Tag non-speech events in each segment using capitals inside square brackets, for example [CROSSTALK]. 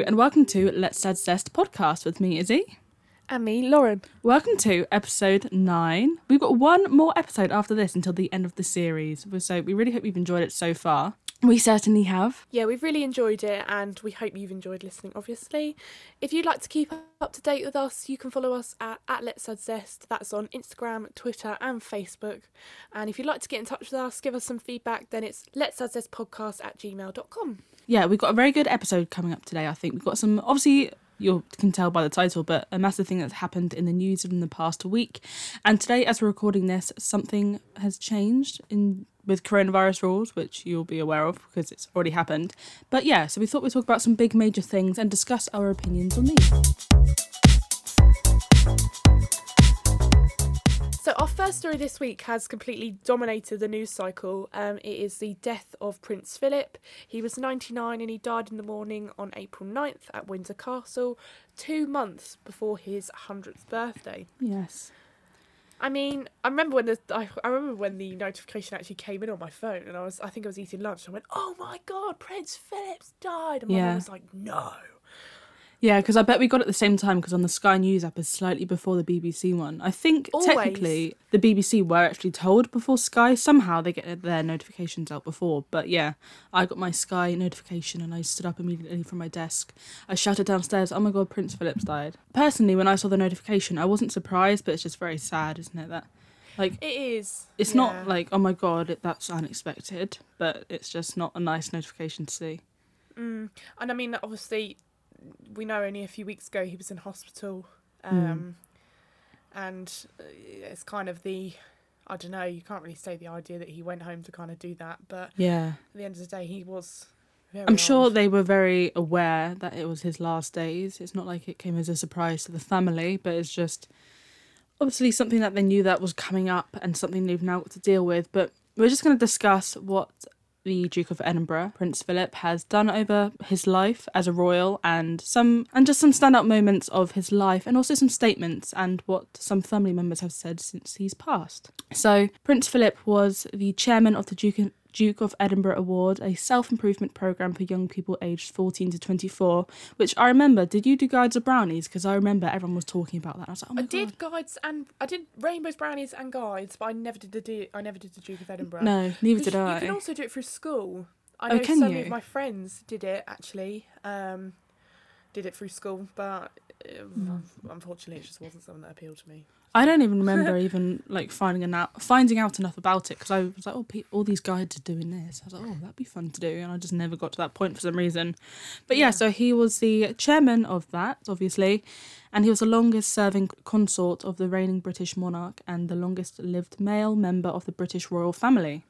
Hello, and welcome to Let's Add Zest podcast with me, Izzy. And me, Lauren. Welcome to episode nine. We've got one more episode after this until the end of the series. So we really hope you've enjoyed it so far. We certainly have. Yeah, we've really enjoyed it and we hope you've enjoyed listening, obviously. If you'd like to keep up to date with us, you can follow us at, at Let's Add Zest. That's on Instagram, Twitter, and Facebook. And if you'd like to get in touch with us, give us some feedback, then it's Let's Add Zest podcast at gmail.com. Yeah, we've got a very good episode coming up today, I think. We've got some, obviously, you can tell by the title, but a massive thing that's happened in the news in the past week. And today, as we're recording this, something has changed in with coronavirus rules, which you'll be aware of because it's already happened. But yeah, so we thought we'd talk about some big major things and discuss our opinions on these. So, our first story this week has completely dominated the news cycle. Um, it is the death of Prince Philip. He was 99 and he died in the morning on April 9th at Windsor Castle, two months before his 100th birthday. Yes. I mean, I remember when the I, I remember when the notification actually came in on my phone, and I was I think I was eating lunch. And I went, "Oh my god, Prince Philip's died!" And my Yeah. mum was like, "No." Yeah, because I bet we got it at the same time because on the Sky News app is slightly before the BBC one. I think Always. technically the BBC were actually told before Sky. Somehow they get their notifications out before. But yeah, I got my Sky notification and I stood up immediately from my desk. I shouted downstairs, "Oh my god, Prince Philip's died!" Personally, when I saw the notification, I wasn't surprised, but it's just very sad, isn't it? That like It is. it's yeah. not like oh my god, that's unexpected, but it's just not a nice notification to see. Mm. And I mean, obviously, we know only a few weeks ago he was in hospital, Hmm. um, and uh, it's kind of the. I don't know. You can't really say the idea that he went home to kind of do that, but Yeah. at the end of the day, he was. Very I'm sure old. they were very aware that it was his last days. It's not like it came as a surprise to the family, but it's just obviously something that they knew that was coming up and something they've now got to deal with. But we're just going to discuss what the Duke of Edinburgh, Prince Philip, has done over his life as a royal and some and just some standout moments of his life and also some statements and what some family members have said since he's passed. So Prince Philip was the chairman of the Duke Duke of Edinburgh Award, a self improvement program for young people aged 14 to 24, which I remember. Did you do guides of brownies? Because I remember everyone was talking about that. I was like, oh I did guides and I did rainbows, brownies, and guides, but I never did the du- I never did the Duke of Edinburgh. No, neither did I. You can also do it through school. I Oh, know can some you? of my friends did it actually. Um, did it through school, but unfortunately, it just wasn't something that appealed to me. I don't even remember even like finding an out finding out enough about it because I was like, oh, pe- all these guides are doing this. I was like, oh, that'd be fun to do, and I just never got to that point for some reason. But yeah, Yeah. so he was the chairman of that, obviously, and he was the longest serving consort of the reigning British monarch and the longest lived male member of the British royal family.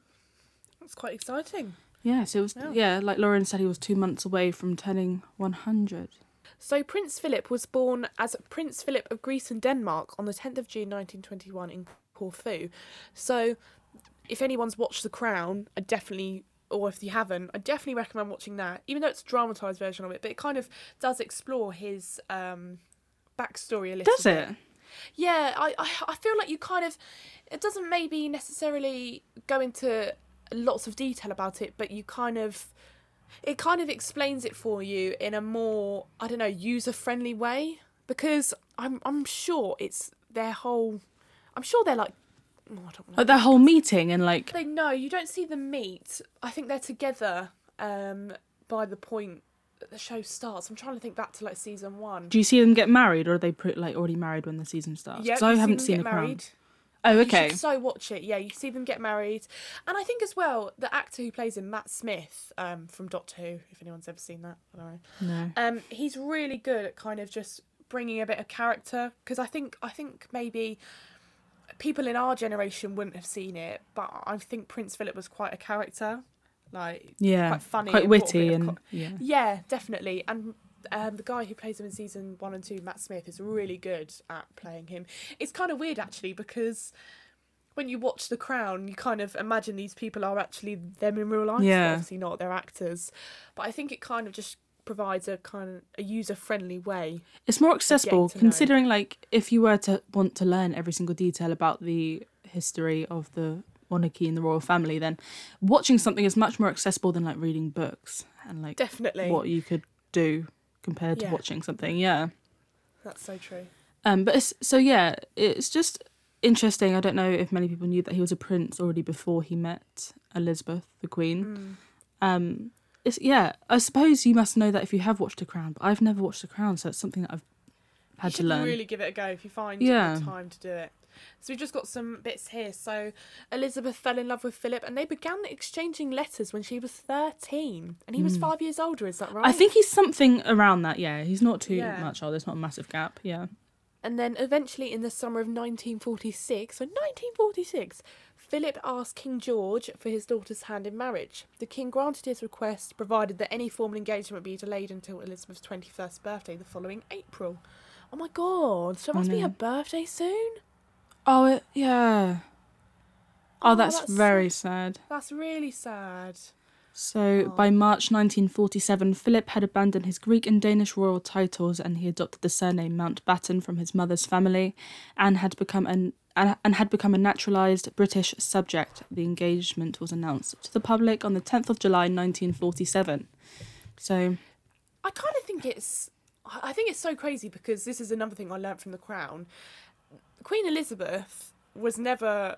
That's quite exciting. Yes, it was. Yeah. Yeah, like Lauren said, he was two months away from turning one hundred. So Prince Philip was born as Prince Philip of Greece and Denmark on the 10th of June 1921 in Corfu. So if anyone's watched The Crown, I definitely or if you haven't, I definitely recommend watching that. Even though it's a dramatised version of it, but it kind of does explore his um backstory a little bit. Does bit. it? Yeah, I, I I feel like you kind of it doesn't maybe necessarily go into lots of detail about it, but you kind of it kind of explains it for you in a more I don't know user friendly way because I'm I'm sure it's their whole I'm sure they're like oh, I don't know. Like that whole meeting and like They know you don't see them meet. I think they're together um by the point that the show starts. I'm trying to think back to like season one. Do you see them get married, or are they pre- like already married when the season starts? Yeah, 'Cause I haven't seen the Crown. Oh, okay. so watch it. Yeah, you see them get married, and I think as well the actor who plays him, Matt Smith, um, from Doctor Who. If anyone's ever seen that, I don't know. No. Um, he's really good at kind of just bringing a bit of character because I think I think maybe people in our generation wouldn't have seen it, but I think Prince Philip was quite a character, like Yeah. quite funny, quite and brought a witty and co- yeah. yeah, definitely. And um, the guy who plays him in season one and two, Matt Smith, is really good at playing him. It's kind of weird actually because when you watch The Crown, you kind of imagine these people are actually them in real life. Yeah. obviously not. They're actors, but I think it kind of just provides a kind of a user friendly way. It's more accessible to know. considering like if you were to want to learn every single detail about the history of the monarchy and the royal family, then watching something is much more accessible than like reading books and like Definitely. what you could do compared to Yeah. watching something. Yeah. That's so true. Um, but it's, so yeah, it's just interesting. I don't know if many people knew that he was a prince already before he met Elizabeth, the Queen. Mm. Um, it's yeah. I suppose you must know that if you have watched The Crown, but I've never watched The Crown, so it's something that I've had you to should learn. really give it a go if you find Yeah. the time to do it. So we've just got some bits here. So Elizabeth fell in love with Philip, and they began exchanging letters when she was thirteen, and he was Mm. five years older. Is that right? I think he's something around that. Yeah, he's not too Yeah. much older, There's not a massive gap. Yeah. And then eventually, in the summer of 1946, so 1946, Philip asked King George for his daughter's hand in marriage. The king granted his request, provided that any formal engagement would be delayed until Elizabeth's 21st birthday the following April. Oh my god, so it must be her birthday soon? Oh it, yeah. Oh, Oh, that's, that's very sad. That's really sad. So Oh. by March 1947, Philip had abandoned his Greek and Danish royal titles, and he adopted the surname Mountbatten from his mother's family, and had become an and and had become a naturalized British subject. The engagement was announced to the public on the 10th of July 1947. So I kind of think it's. I think it's so crazy because this is another thing I learnt from The Crown. Queen Elizabeth was never,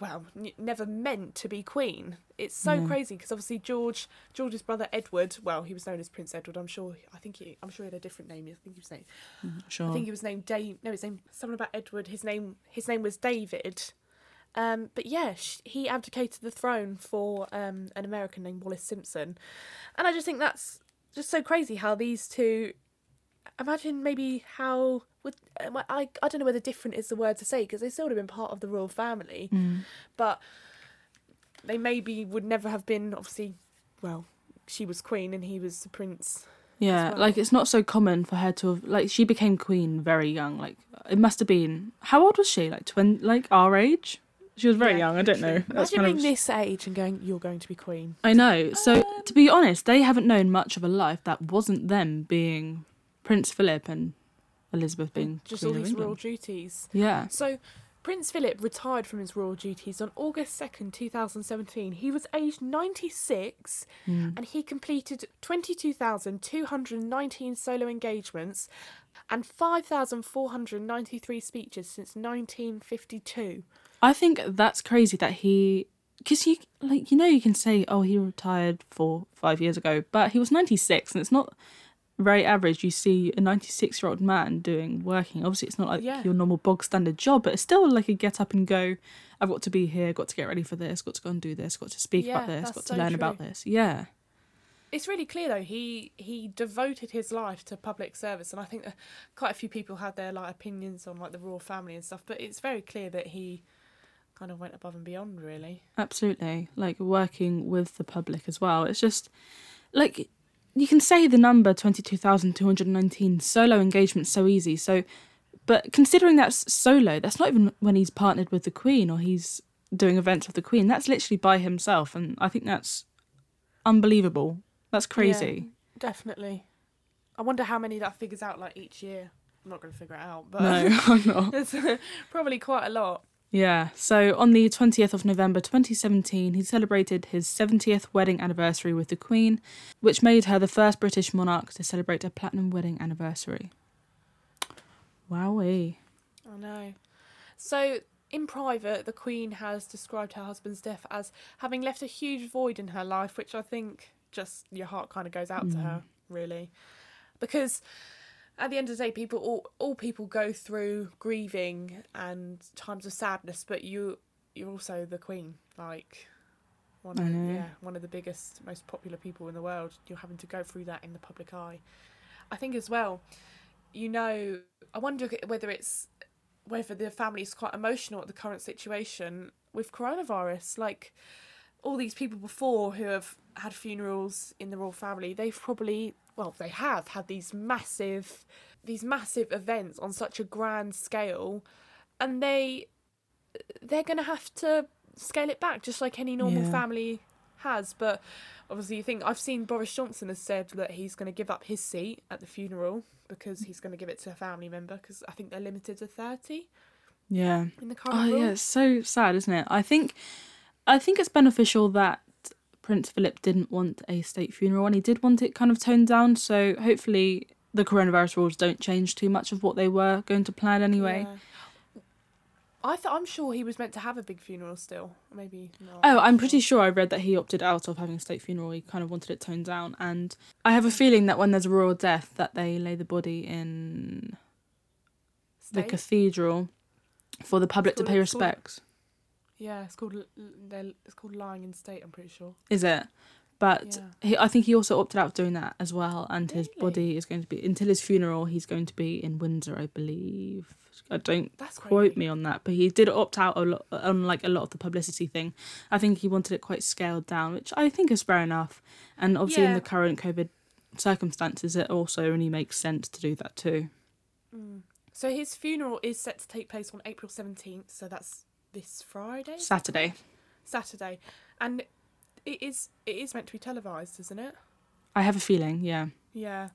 well, n- never meant to be queen. It's so No. crazy because obviously George, George's brother Edward, well, he was known as Prince Edward. I'm sure. I think he. I'm sure he had a different name. I think he was named. sure. I think he was named Dave. No, his name. Something about Edward. His name. His name was David. Um, but yeah, sh- he abdicated the throne for um, an American named Wallis Simpson, and I just think that's just so crazy how these two. Imagine maybe how would um, I I don't know whether different is the word to say because they still would have been part of the royal family, Mm. but they maybe would never have been obviously. Well, she was queen and he was the prince. Yeah, well. like it's not so common for her to have like she became queen very young. Like it must have been how old was she? Like twen like our age? She was very Yeah, young. I don't know. That's Imagine being of this age and going, "You're going to be queen." I know. So Um, to be honest, they haven't known much of a life that wasn't them being Prince Philip and Elizabeth being just all these royal duties. Yeah. So, Prince Philip retired from his royal duties on August 2nd, 2017. He was aged 96 Mm. and he completed 22,219 solo engagements and 5,493 speeches since 1952. I think that's crazy that he because you like you know you can say oh he retired for five years ago but he was 96 and it's not very average you see a 96 year old man doing working obviously it's not like Yeah. your normal bog standard job but it's still like a get up and go i've got to be here got to get ready for this got to go and do this got to speak Yeah, about this got so to learn about this yeah It's really clear though he he devoted his life to public service and I think that quite a few people had their like opinions on like the royal family and stuff but it's very clear that he kind of went above and beyond really. Absolutely. Like working with the public as well. It's just like you can say the number 22,219 solo engagements so easy. So but considering that's solo, that's not even when he's partnered with the queen or he's doing events with the queen. That's literally by himself and I think that's unbelievable. That's crazy. Definitely. I wonder how many that figures out like each year. I'm not going to figure it out, but No, [LAUGHS] I'm not. [LAUGHS] it's probably quite a lot. Yeah. So on the 20th of November 2017, he celebrated his 70th wedding anniversary with the Queen, which made her the first British monarch to celebrate a platinum wedding anniversary. Wowee. I know. So, in private, the Queen has described her husband's death as having left a huge void in her life, which I think just your heart kind of goes out to Mm. her, really. Because at the end of the day, people all, all people go through grieving and times of sadness, but you you're also the Queen, like one of yeah one of the biggest, most popular people in the world. You're having to go through that in the public eye. I think as well, you know, I wonder whether it's whether the family is quite emotional at the current situation with coronavirus. Like all these people before who have had funerals in the royal family, they've probably well, they have had these massive these massive events on such a grand scale and they they're gonna have to scale it back just like any normal Yeah. family has. But obviously you think I've seen Boris Johnson has said that he's gonna give up his seat at the funeral because he's going to give it to a family member because I think they're limited to 30 Yeah. in the current Oh rule. yeah, it's so sad, isn't it? I think I think it's beneficial that Prince Philip didn't want a state funeral and he did want it kind of toned down. So hopefully the coronavirus rules don't change too much of what they were going to plan anyway. Yeah. I th- I'm sure he was meant to have a big funeral still. Maybe not. Oh, I'm pretty sure I read that he opted out of having a state funeral. He kind of wanted it toned down, and I have a feeling that when there's a royal death, that they lay the body in the cathedral for the public to pay respects. Yeah, it's called l- l- they're- it's called lying in state. I'm pretty sure. Is it? But Yeah. he, I think he also opted out of doing that as well, and his body is going to be until his funeral. He's going to be in Windsor, I believe. I don't That's quote me on that, but he did opt out a lot on like a lot of the publicity thing. I think he wanted it quite scaled down, which I think is fair enough. And obviously, in the current COVID circumstances, it also only makes sense to do that too. Mm. So his funeral is set to take place on April 17th. So that's this Friday. Saturday, Saturday, and it is it is meant to be televised, isn't it? I have a feeling, yeah, Yeah.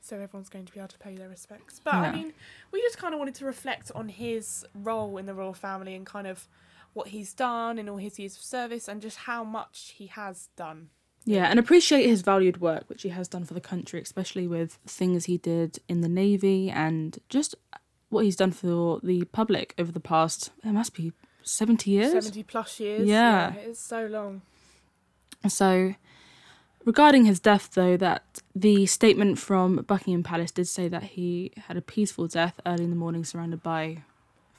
So everyone's going to be able to pay their respects. But I mean, we just kind of wanted to reflect on his role in the royal family and kind of what he's done in all his years of service and just how much he has done. yeah, and appreciate his valued work, which he has done for the country, especially with things he did in the navy and just what he's done for the public over the past. It must be seventy years. 70 plus years. Yeah. It is so long. So, regarding his death, though, that the statement from Buckingham Palace did say that he had a peaceful death early in the morning, surrounded by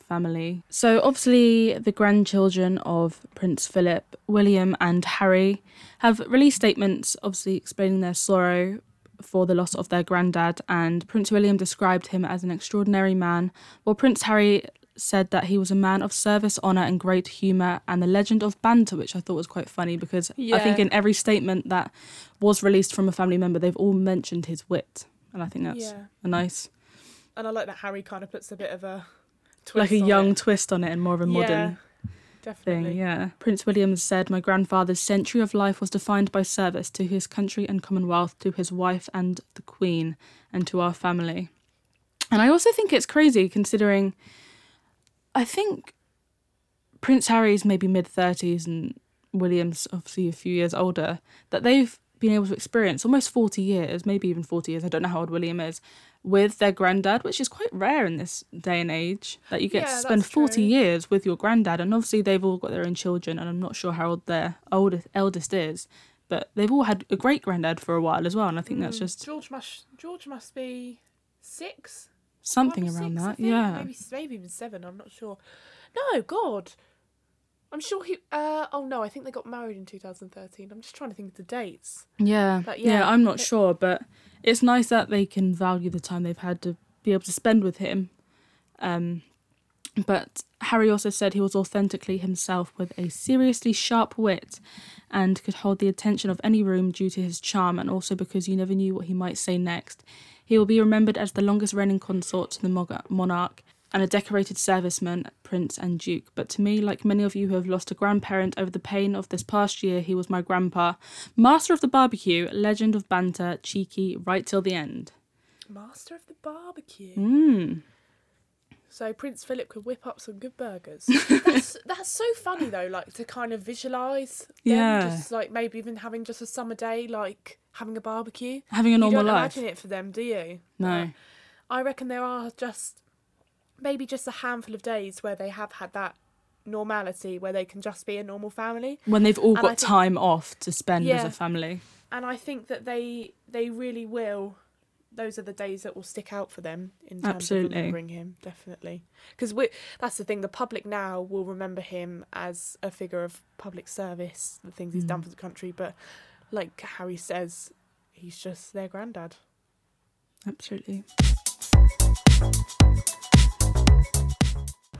family. So, obviously, the grandchildren of Prince Philip, William, and Harry have released statements, obviously explaining their sorrow for the loss of their granddad. And Prince William described him as an extraordinary man, while Prince Harry said that he was a man of service, honour, and great humour, and the legend of banter, which I thought was quite funny because I think in every statement that was released from a family member, they've all mentioned his wit, and I think that's yeah. a nice, And I like that Harry kind of puts a bit of a twist like a young it. twist on it and more of a modern Definitely. thing. Yeah. Prince William said, My grandfather's century of life was defined by service to his country and Commonwealth, to his wife and the Queen, and to our family. And I also think it's crazy considering I think Prince Harry's maybe mid 30s and William's obviously a few years older, that they've been able to experience almost 40 years, maybe even 40 years, I don't know how old William is, with their granddad, which is quite rare in this day and age, that you get Yeah, to spend 40 true. years with your granddad. And obviously, they've all got their own children, and I'm not sure how old their oldest, eldest is, but they've all had a great granddad for a while as well. And I think that's Mm, just George must George must be six. something Five around six, that. Yeah. Maybe maybe even seven. I'm not sure. No, God. I'm sure he. Uh, oh no, I think they got married in 2013. I'm just trying to think of the dates. Yeah. But yeah, yeah, I'm not sure, but it's nice that they can value the time they've had to be able to spend with him. Um, but Harry also said he was authentically himself with a seriously sharp wit and could hold the attention of any room due to his charm and also because you never knew what he might say next. He will be remembered as the longest reigning consort to the monarch and a decorated serviceman, prince, and duke. But to me, like many of you who have lost a grandparent over the pain of this past year, he was my grandpa. Master of the barbecue, legend of banter, cheeky, right till the end. Master of the barbecue. Mm. So Prince Philip could whip up some good burgers. [LAUGHS] that's that's so funny though, like to kind of visualize. Them Yeah. Just like maybe even having just a summer day, like having a barbecue. Having a normal you don't life. imagine it for them, do you? No. I reckon there are just maybe just a handful of days where they have had that normality where they can just be a normal family. When they've all And got think- time off to spend as a family. And I think that they they really will those are the days that will stick out for them in terms Absolutely. of remembering him, definitely. Because we that's the thing, the public now will remember him as a figure of public service, the things he's done Mm. for the country, but like Harry says, he's just their granddad. Absolutely.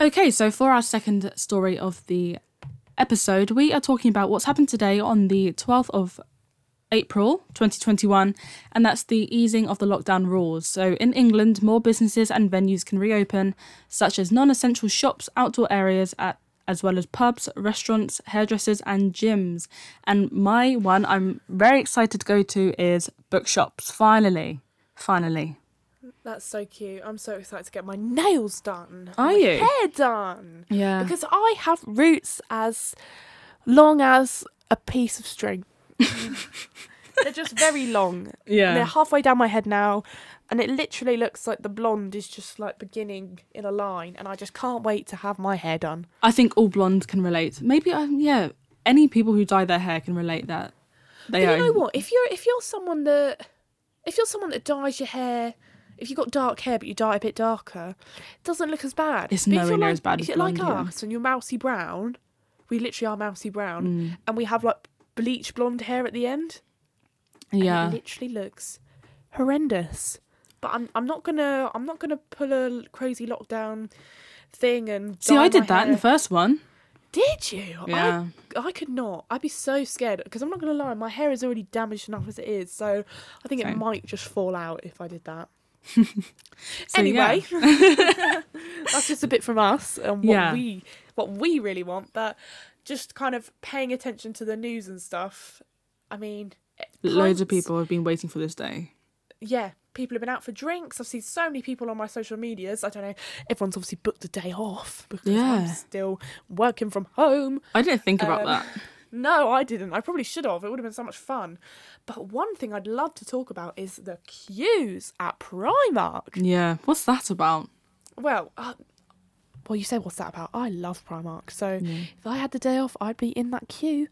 Okay, so for our second story of the episode, we are talking about what's happened today on the 12th of April 2021, and that's the easing of the lockdown rules. So, in England, more businesses and venues can reopen, such as non essential shops, outdoor areas, at, as well as pubs, restaurants, hairdressers, and gyms. And my one I'm very excited to go to is bookshops. Finally. Finally. That's so cute. I'm so excited to get my nails done. Are my you? Hair done. Yeah. Because I have roots as long as a piece of string. [LAUGHS] they're just very long. Yeah. And they're halfway down my head now, and it literally looks like the blonde is just like beginning in a line, and I just can't wait to have my hair done. I think all blondes can relate. Maybe, um, yeah, any people who dye their hair can relate that. They But you know what? If you're if you're someone that if you're someone that dyes your hair, if you've got dark hair but you dye it a bit darker, it doesn't look as bad. It's But nowhere near like, as bad as if you're like blonde, yeah. us and you're mousy brown, we literally are mousy brown, Mm, and we have like bleach blonde hair at the end. yeah. it literally looks horrendous. But I'm I'm not gonna I'm not gonna pull a crazy lockdown thing and See, I did that in the first one. Did you? Yeah. I I could not. I'd be so scared because I'm not gonna lie, my hair is already damaged enough as it is. So I think it might just fall out if I did that. [LAUGHS] So, anyway, [LAUGHS] that's just a bit from us and what Yeah. we what we really want. But just kind of paying attention to the news and stuff. I mean, eh, Loads of people have been waiting for this day. yeah, people have been out for drinks. I've seen so many people on my social medias. I don't know. Everyone's obviously booked a day off because I'm still working from home. I didn't think about Um, that. No, I didn't. I probably should have. It would have been so much fun. But one thing I'd love to talk about is the queues at Primark. Yeah. What's that about? Well, uh, well, you say what's that about? I love Primark. So Yeah. if I had the day off, I'd be in that queue.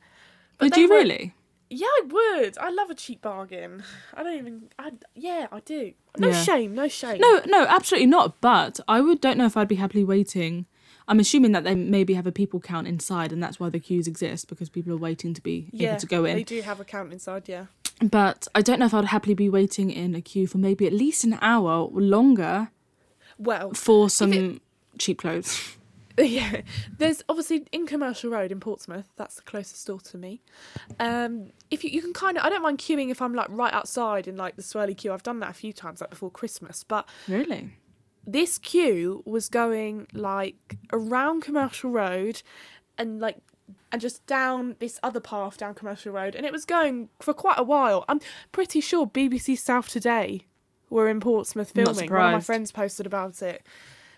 But Did you weren't- really? Yeah, I would. I love a cheap bargain. I don't even. I yeah, I do. No Yeah. shame. No shame. No, no, absolutely not. But I would don't know if I'd be happily waiting. I'm assuming that they maybe have a people count inside, and that's why the queues exist because people are waiting to be Yeah, able to go in. They do have a count inside. Yeah. But I don't know if I'd happily be waiting in a queue for maybe at least an hour longer Well, for some cheap clothes. [LAUGHS] yeah. There's obviously in Commercial Road in Portsmouth. That's the closest store to me. Um, if you you can kind of, I don't mind queuing if I'm like right outside in like the swirly queue. I've done that a few times, like before Christmas. But Really? This queue was going like around Commercial Road, and like and just down this other path down Commercial Road, and it was going for quite a while. I'm pretty sure BBC South Today were in Portsmouth filming. One of my friends posted about it.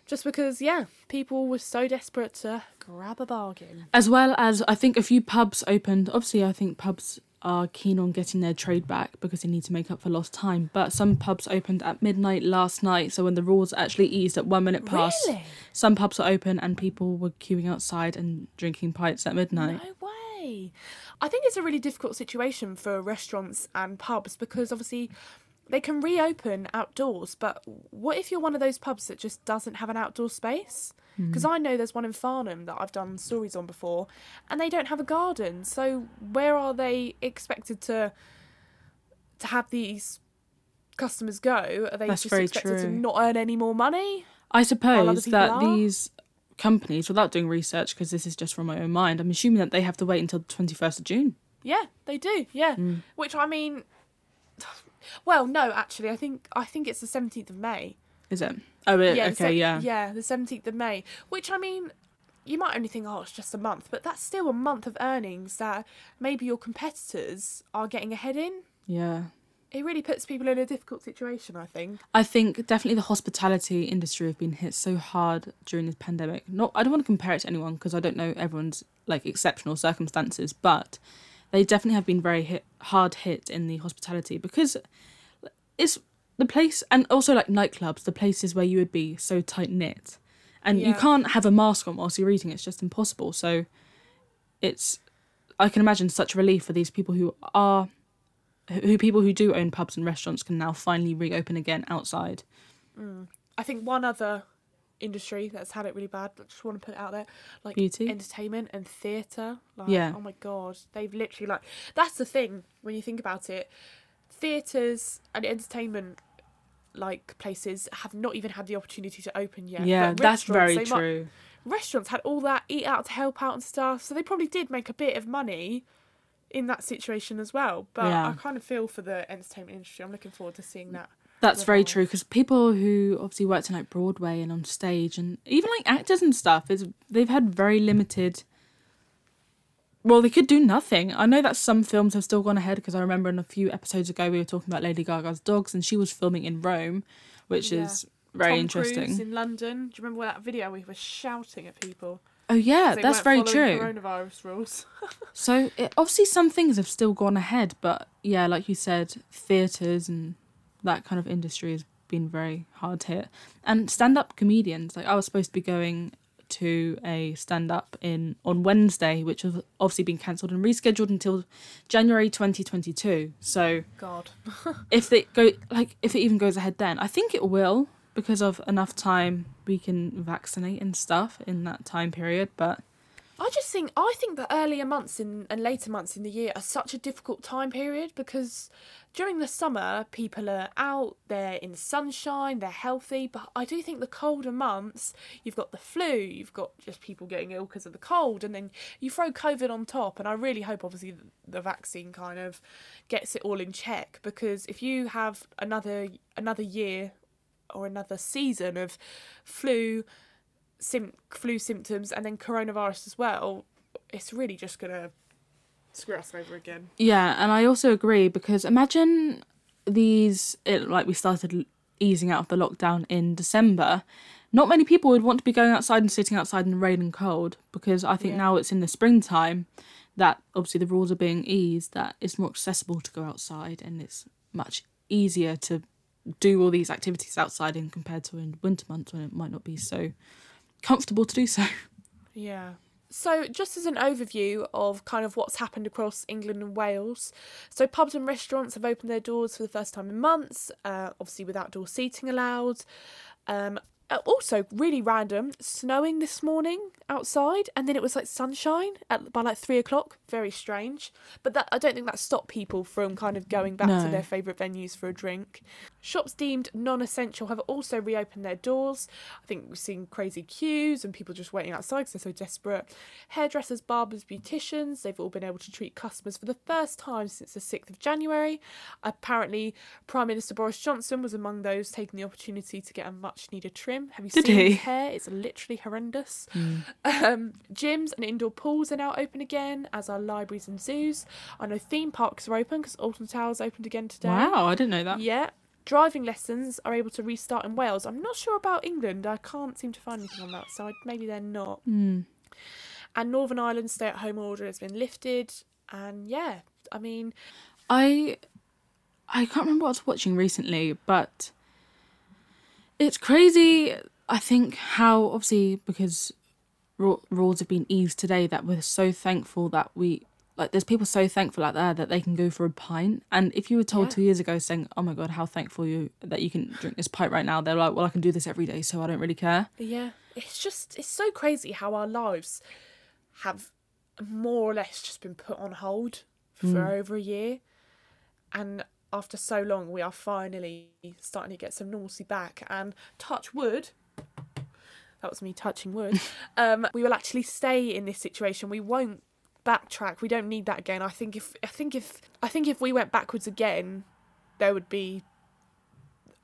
Just because, yeah, people were so desperate to grab a bargain. As well as I think a few pubs opened. Obviously, I think pubs are keen on getting their trade back because they need to make up for lost time. But some pubs opened at midnight last night, so when the rules actually eased at one minute past, Really? some pubs are open and people were queuing outside and drinking pints at midnight. No way. I think it's a really difficult situation for restaurants and pubs because obviously they can reopen outdoors, but what if you're one of those pubs that just doesn't have an outdoor space? Because I know there's one in Farnham that I've done stories on before, and they don't have a garden. So where are they expected to to have these customers go? Are they That's just expected to not earn any more money? I suppose that are? these companies, without doing research, because this is just from my own mind, I'm assuming that they have to wait until the 21st of June. Yeah, they do. Yeah, Mm. which I mean, well, no, actually, I think I think it's the seventeenth of May. Is it? Oh, it, yeah, okay, se- yeah. yeah, the seventeenth of May. Which I mean, you might only think, oh, it's just a month, but that's still a month of earnings that maybe your competitors are getting ahead in. Yeah. It really puts people in a difficult situation. I think. I think definitely the hospitality industry have been hit so hard during this pandemic. Not, I don't want to compare it to anyone because I don't know everyone's like exceptional circumstances, but they definitely have been very hit, hard hit in the hospitality because it's the place, and also like nightclubs, the places where you would be so tight knit, and you can't have a mask on whilst you're eating. It's just impossible. So, it's I can imagine such relief for these people who are who people who do own pubs and restaurants can now finally reopen again outside. Mm. I think one other industry that's had it really bad. I just want to put it out there, like Beauty? entertainment and theatre. Like, Yeah. Oh my god, they've literally like that's the thing when you think about it. Theatres and entertainment like places have not even had the opportunity to open yet. Yeah, that's very might- true. restaurants had all that eat out to help out and stuff, so they probably did make a bit of money in that situation as well. But Yeah. I kind of feel for the entertainment industry. I'm looking forward to seeing that. That's very true because people who obviously worked in like Broadway and on stage and even like actors and stuff is they've had very limited. Well, they could do nothing. I know that some films have still gone ahead because I remember in a few episodes ago we were talking about Lady Gaga's dogs and she was filming in Rome, which Yeah. is very Tom interesting. Cruise in London. Do you remember that video where he was shouting at people? Oh yeah, that's very true. Coronavirus rules. [LAUGHS] So it, obviously some things have still gone ahead, but yeah, like you said, theaters and that kind of industry has been very hard hit. And stand-up comedians, like I was supposed to be going to a stand-up in on Wednesday, which has obviously been cancelled and rescheduled until January 2022. So God. [LAUGHS] if it go like if it even goes ahead then, I think it will because of enough time we can vaccinate and stuff in that time period. But I just think I think the earlier months in and later months in the year are such a difficult time period because during the summer people are out, they're in sunshine, they're healthy, but I do think the colder months, you've got the flu, you've got just people getting ill because of the cold and then you throw covid on top. And I really hope obviously the, vaccine kind of gets it all in check because if you have another another year or another season of flu sim- flu symptoms and then coronavirus as well, it's really just gonna screw us over again. Yeah, and I also agree because imagine these it, like we started easing out of the lockdown in December. Not many people would want to be going outside and sitting outside in the rain and cold because I think Yeah. now it's in the springtime that obviously the rules are being eased that it's more accessible to go outside and it's much easier to do all these activities outside in compared to in winter months when it might not be so comfortable to do so. [LAUGHS] Yeah. So, just as an overview of kind of what's happened across England and Wales, so pubs and restaurants have opened their doors for the first time in months, uh, obviously with outdoor seating allowed. Um, uh, also, really random, snowing this morning outside, and then it was like sunshine at, by like three o'clock. Very strange, but that I don't think that stopped people from kind of going back to their favourite venues for a drink. Shops deemed non-essential have also reopened their doors. I think we've seen crazy queues and people just waiting outside because they're so desperate. Hairdressers, barbers, beauticians, they've all been able to treat customers for the first time since the 6th of January. Apparently, Prime Minister Boris Johnson was among those taking the opportunity to get a much needed Have you Did seen he? his hair? It's literally horrendous. Um, gyms and indoor pools are now open again, as are libraries and zoos. I know theme parks are open because Alton Towers opened again today. Wow, I didn't know that. Yeah. Driving lessons are able to restart in Wales. I'm not sure about England. I can't seem to find anything on that side. Maybe they're not. Mm. And Northern Ireland stay at home order has been lifted. And yeah, I mean, I I can't remember what I was watching recently, but it's crazy. I think how obviously because rules have been eased today that we're so thankful that we like there's people so thankful out there that they can go for a pint and if you were told Yeah. two years ago saying oh my god how thankful you that you can drink this pint right now they're like well i can do this every day so i don't really care yeah, it's just, it's so crazy how our lives have more or less just been put on hold for Mm. over a year. And after so long, we are finally starting to get some normalcy back. And touch wood, that was me touching wood, [LAUGHS] um, we will actually stay in this situation. We won't backtrack. We don't need that again. I think if I think if I think if we went backwards again, there would be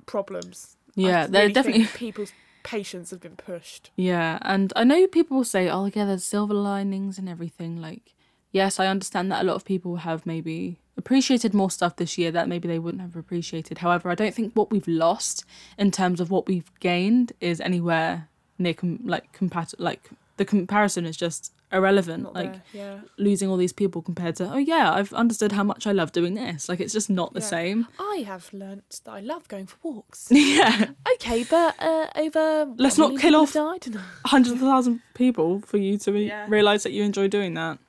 problems. Yeah really think definitely people's patience have been pushed. Yeah, and I know people will say, "Oh, yeah, there's silver linings and everything." Like, yes, I understand that a lot of people have maybe appreciated more stuff this year that maybe they wouldn't have appreciated. However, I don't think what we've lost in terms of what we've gained is anywhere near com- like compat like the comparison is just irrelevant. Not like yeah. losing all these people compared to, oh yeah, I've understood how much I love doing this. Like it's just not the Yeah. same. I have learnt that I love going for walks. [LAUGHS] yeah, okay, but uh, over Let's not kill off died. [LAUGHS] hundreds of thousand people for you to Yeah. realize that you enjoy doing that.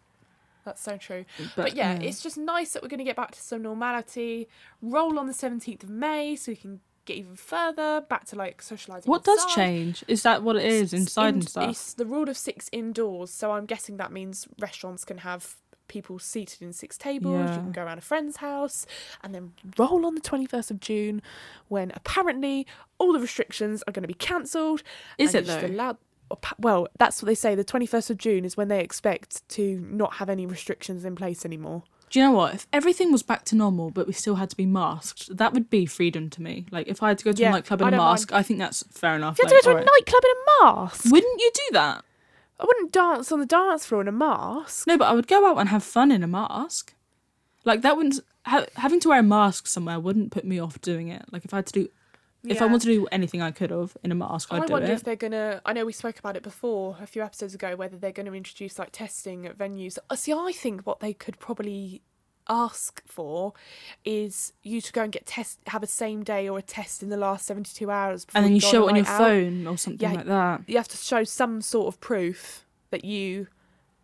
That's so true. But, yeah, mm. it's just nice that we're going to get back to some normality. Roll on the 17th of May so we can get even further back to like socialising. What does change? Is that what it is inside in- and stuff? It's the rule of six indoors. So I'm guessing that means restaurants can have people seated in six tables. Yeah. You can go around a friend's house and then roll on the 21st of June when apparently all the restrictions are going to be cancelled. Is it though? allowed- well, that's what they say. The 21st of June is when they expect to not have any restrictions in place anymore. Do you know what? If everything was back to normal, but we still had to be masked, that would be freedom to me. Like if I had to go to Yeah, a nightclub in a don't mind. mask, I think that's fair enough. If you like, have to go to a alright. nightclub in a mask, Wouldn't you do that? I wouldn't dance on the dance floor in a mask. No, but I would go out and have fun in a mask. Like that wouldn't ha- having to wear a mask somewhere wouldn't put me off doing it. Like if I had to do If I Yeah. want to do anything I could have in a mask, I'd I do wonder it. if they're gonna. I know we spoke about it before a few episodes ago. Whether they're going to introduce like testing at venues. Uh, See, I think what they could probably ask for is you to go and get test, have a same day or a test in the last seventy two hours. before and then you show it on your out. phone or something Yeah. like that. You have to show some sort of proof that you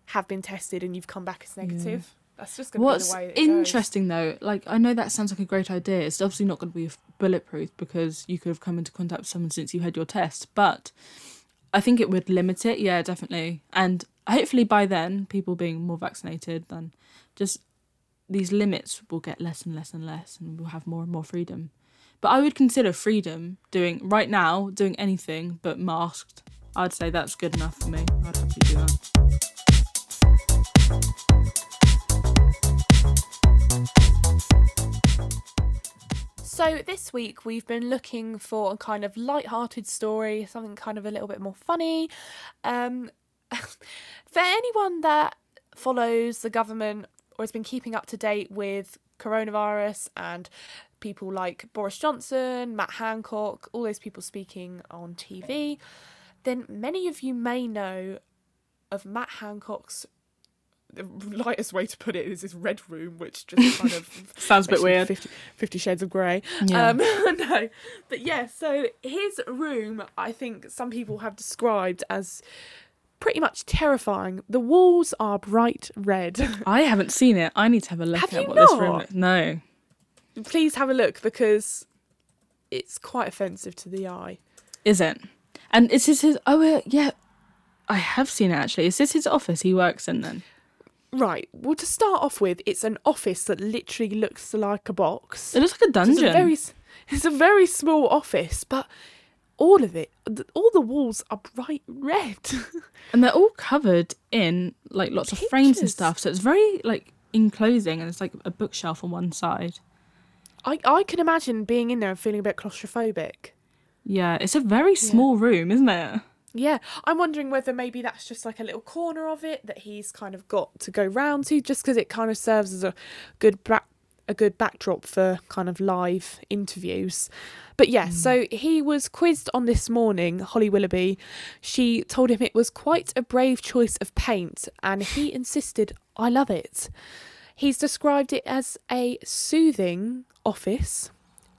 have been tested and you've come back as negative. That's just going to be What's the way it goes. interesting though, like I know that sounds like a great idea. It's obviously not going to be bulletproof because you could have come into contact with someone since you had your test, but I think it would limit it. Yeah, definitely. And hopefully by then, people being more vaccinated, then just these limits will get less and less and less, and we'll have more and more freedom. But I would consider freedom doing right now doing anything but masked. I'd say that's good enough for me. I'd happily do that. So this week we've been looking for a kind of light-hearted story, something kind of a little bit more funny. Um, [LAUGHS] for anyone that follows the government or has been keeping up to date with coronavirus and people like Boris Johnson, Matt Hancock, all those people speaking on TV, then many of you may know of Matt Hancock's. The lightest way to put it is this red room, which just kind of [LAUGHS] Sounds a bit weird. 50, 50 Shades of Grey. Yeah. Um, [LAUGHS] no, but yeah. So his room, I think some people have described as pretty much terrifying. The walls are bright red. [LAUGHS] I haven't seen it. I need to have a look Have at you what this room not? is. No. Please have a look because it's quite offensive to the eye. Is it? And is this his oh uh, yeah. I have seen it actually. Is this his office he works in then? Right. Well, to start off with, it's an office that literally looks like a box. It looks like a So dungeon. It's a very, it's a very small office, but all of it, all the walls are bright red. [LAUGHS] and they're all covered in like lots of frames and stuff. So it's very like enclosing and it's like a bookshelf on one side. I, I can imagine being in there and feeling a bit claustrophobic. Yeah, it's a very small room, isn't it? Yeah, I'm wondering whether maybe that's just like a little corner of it that he's kind of got to go round to, just because it kind of serves as a good back a good backdrop for kind of live interviews. But yeah, hmm. so he was quizzed on this morning, Holly Willoughby. She told him it was quite a brave choice of paint, and he [SIGHS] insisted, I love it. He's described it as a soothing office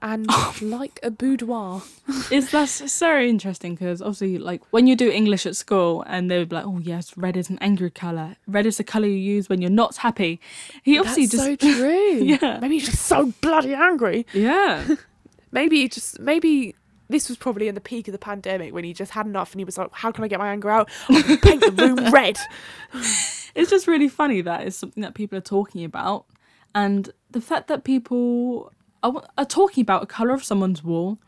and [LAUGHS] like a boudoir. It's that's so interesting because obviously, like when you do English at school, and they would be like, "Oh yes, red is an angry color. Red is the color you use when you're not happy." He obviously That's just so [LAUGHS] true. Yeah. Maybe he's just so bloody angry. yeah. [LAUGHS] Maybe he just maybe this was probably in the peak of the pandemic when he just had enough and he was like, How can I get my anger out? I'm gonna paint the room red. it's just really funny that it's something that people are talking about and the fact that people are, are talking about a color of someone's wall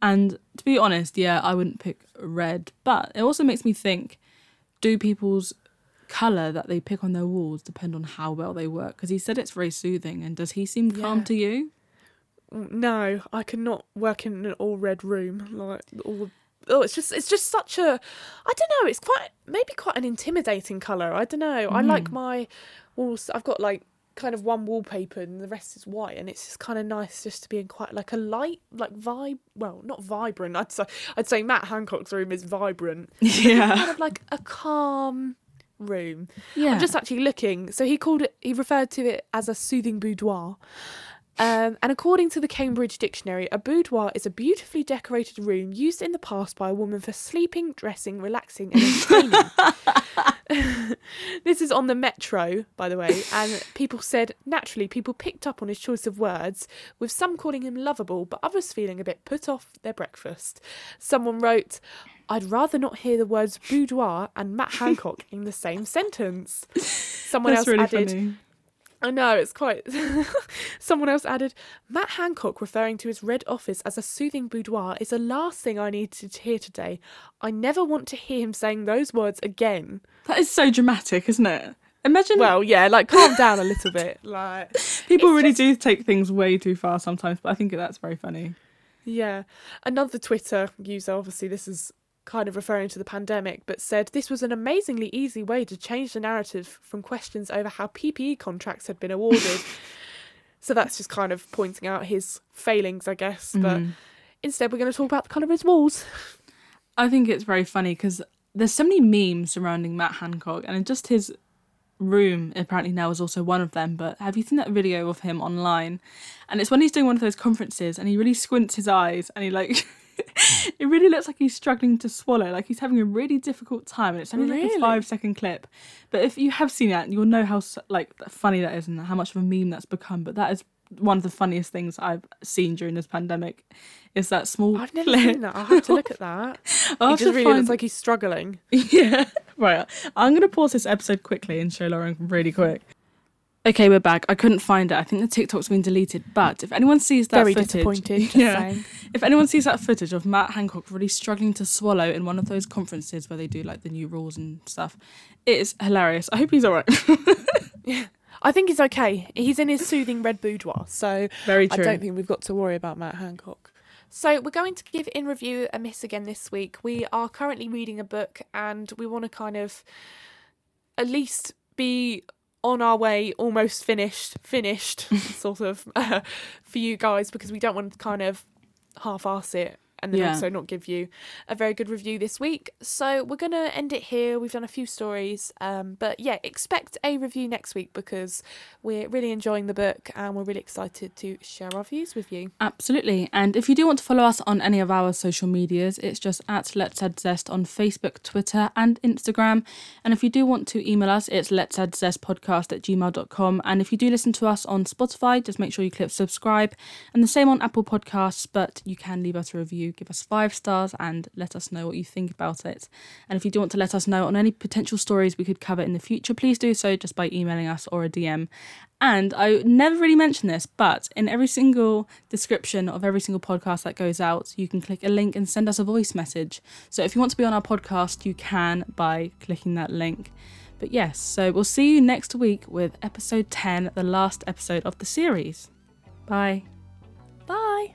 and to be honest yeah i wouldn't pick red but it also makes me think do people's color that they pick on their walls depend on how well they work because he said it's very soothing and does he seem calm Yeah. to you No, I cannot work in an all red room. Like all Oh, it's just it's just such a I don't know, it's quite maybe quite an intimidating colour. I don't know. I like hmm. my walls I've got like kind of one wallpaper and the rest is white and it's just kind of nice just to be in quite like a light like vibe well not vibrant i'd say i'd say matt hancock's room is vibrant [LAUGHS] yeah. kind of like a calm room. Yeah. i'm just actually looking so he called it he referred to it as a soothing boudoir um, and according to the Cambridge Dictionary, a boudoir is a beautifully decorated room used in the past by a woman for sleeping, dressing, relaxing, and entertaining. [LAUGHS] [LAUGHS] this is on the Metro, by the way, and people said naturally people picked up on his choice of words, with some calling him lovable, but others feeling a bit put off their breakfast. Someone wrote, I'd rather not hear the words boudoir and Matt Hancock [LAUGHS] in the same sentence. Someone that's else really added, funny I know, it's quite. [LAUGHS] Someone else added, Matt Hancock referring to his red office as a soothing boudoir is the last thing I need to hear today. I never want to hear him saying those words again. that is so dramatic isn't it imagine Well, yeah, like calm down a little bit. [LAUGHS] Like, people really just- do take things way too far sometimes but i think that's very funny yeah. Another Twitter user, obviously, this is kind of referring to the pandemic, but said this was an amazingly easy way to change the narrative from questions over how PPE contracts had been awarded. [LAUGHS] so that's just kind of pointing out his failings, I guess. But Mm. Instead, we're going to talk about the colour of his walls. I think it's very funny because there's so many memes surrounding Matt Hancock, and just his room apparently now is also one of them. But have you seen that video of him online? And it's when he's doing one of those conferences, and he really squints his eyes, and he like. [LAUGHS] [LAUGHS] it really looks like he's struggling to swallow, like he's having a really difficult time, and it's only like a five second clip. But if you have seen that, you'll know how like funny that is and how much of a meme that's become. But that is one of the funniest things I've seen during this pandemic. Is that small I've never clip? seen that. I'll have to look at that. [LAUGHS] I'll He just really find- looks like he's struggling. [LAUGHS] yeah. Right. I'm going to pause this episode quickly and show Lauren really quick. Okay, we're back. I couldn't find it. I think the TikTok's been deleted. But if anyone sees that Very footage, disappointed. [LAUGHS] Yeah. saying. If anyone sees that footage of Matt Hancock really struggling to swallow in one of those conferences where they do like the new rules and stuff, it is hilarious. I hope he's all right. [LAUGHS] yeah. I think he's okay. He's in his soothing red boudoir, so Very I don't think we've got to worry about Matt Hancock. So we're going to give in review a miss again this week. We are currently reading a book, and we want to kind of at least be on our way, almost finished, finished, [LAUGHS] sort of uh, [LAUGHS] for you guys, because we don't want to kind of half-ass it and then Yeah. also not give you a very good review this week. So we're gonna end it here. We've done a few stories, um, but yeah, expect a review next week because we're really enjoying the book and we're really excited to share our views with you. Absolutely. And if you do want to follow us on any of our social medias, it's just at Let's Add Zest on Facebook, Twitter, and Instagram. And if you do want to email us, it's Let's Add Zest podcast at gmail.com. And if you do listen to us on Spotify, just make sure you click subscribe. And the same on Apple Podcasts, but you can leave us a review, give us five stars, and let us know what you think about it. And if you do want to let us know on any potential stories we could cover in the future, please do so just by emailing us or a DM. And I never really mention this, but in every single description of every single podcast that goes out, you can click a link and send us a voice message. So if you want to be on our podcast, you can by clicking that link. But yes, so we'll see you next week with episode 10, the last episode of the series. Bye. Bye.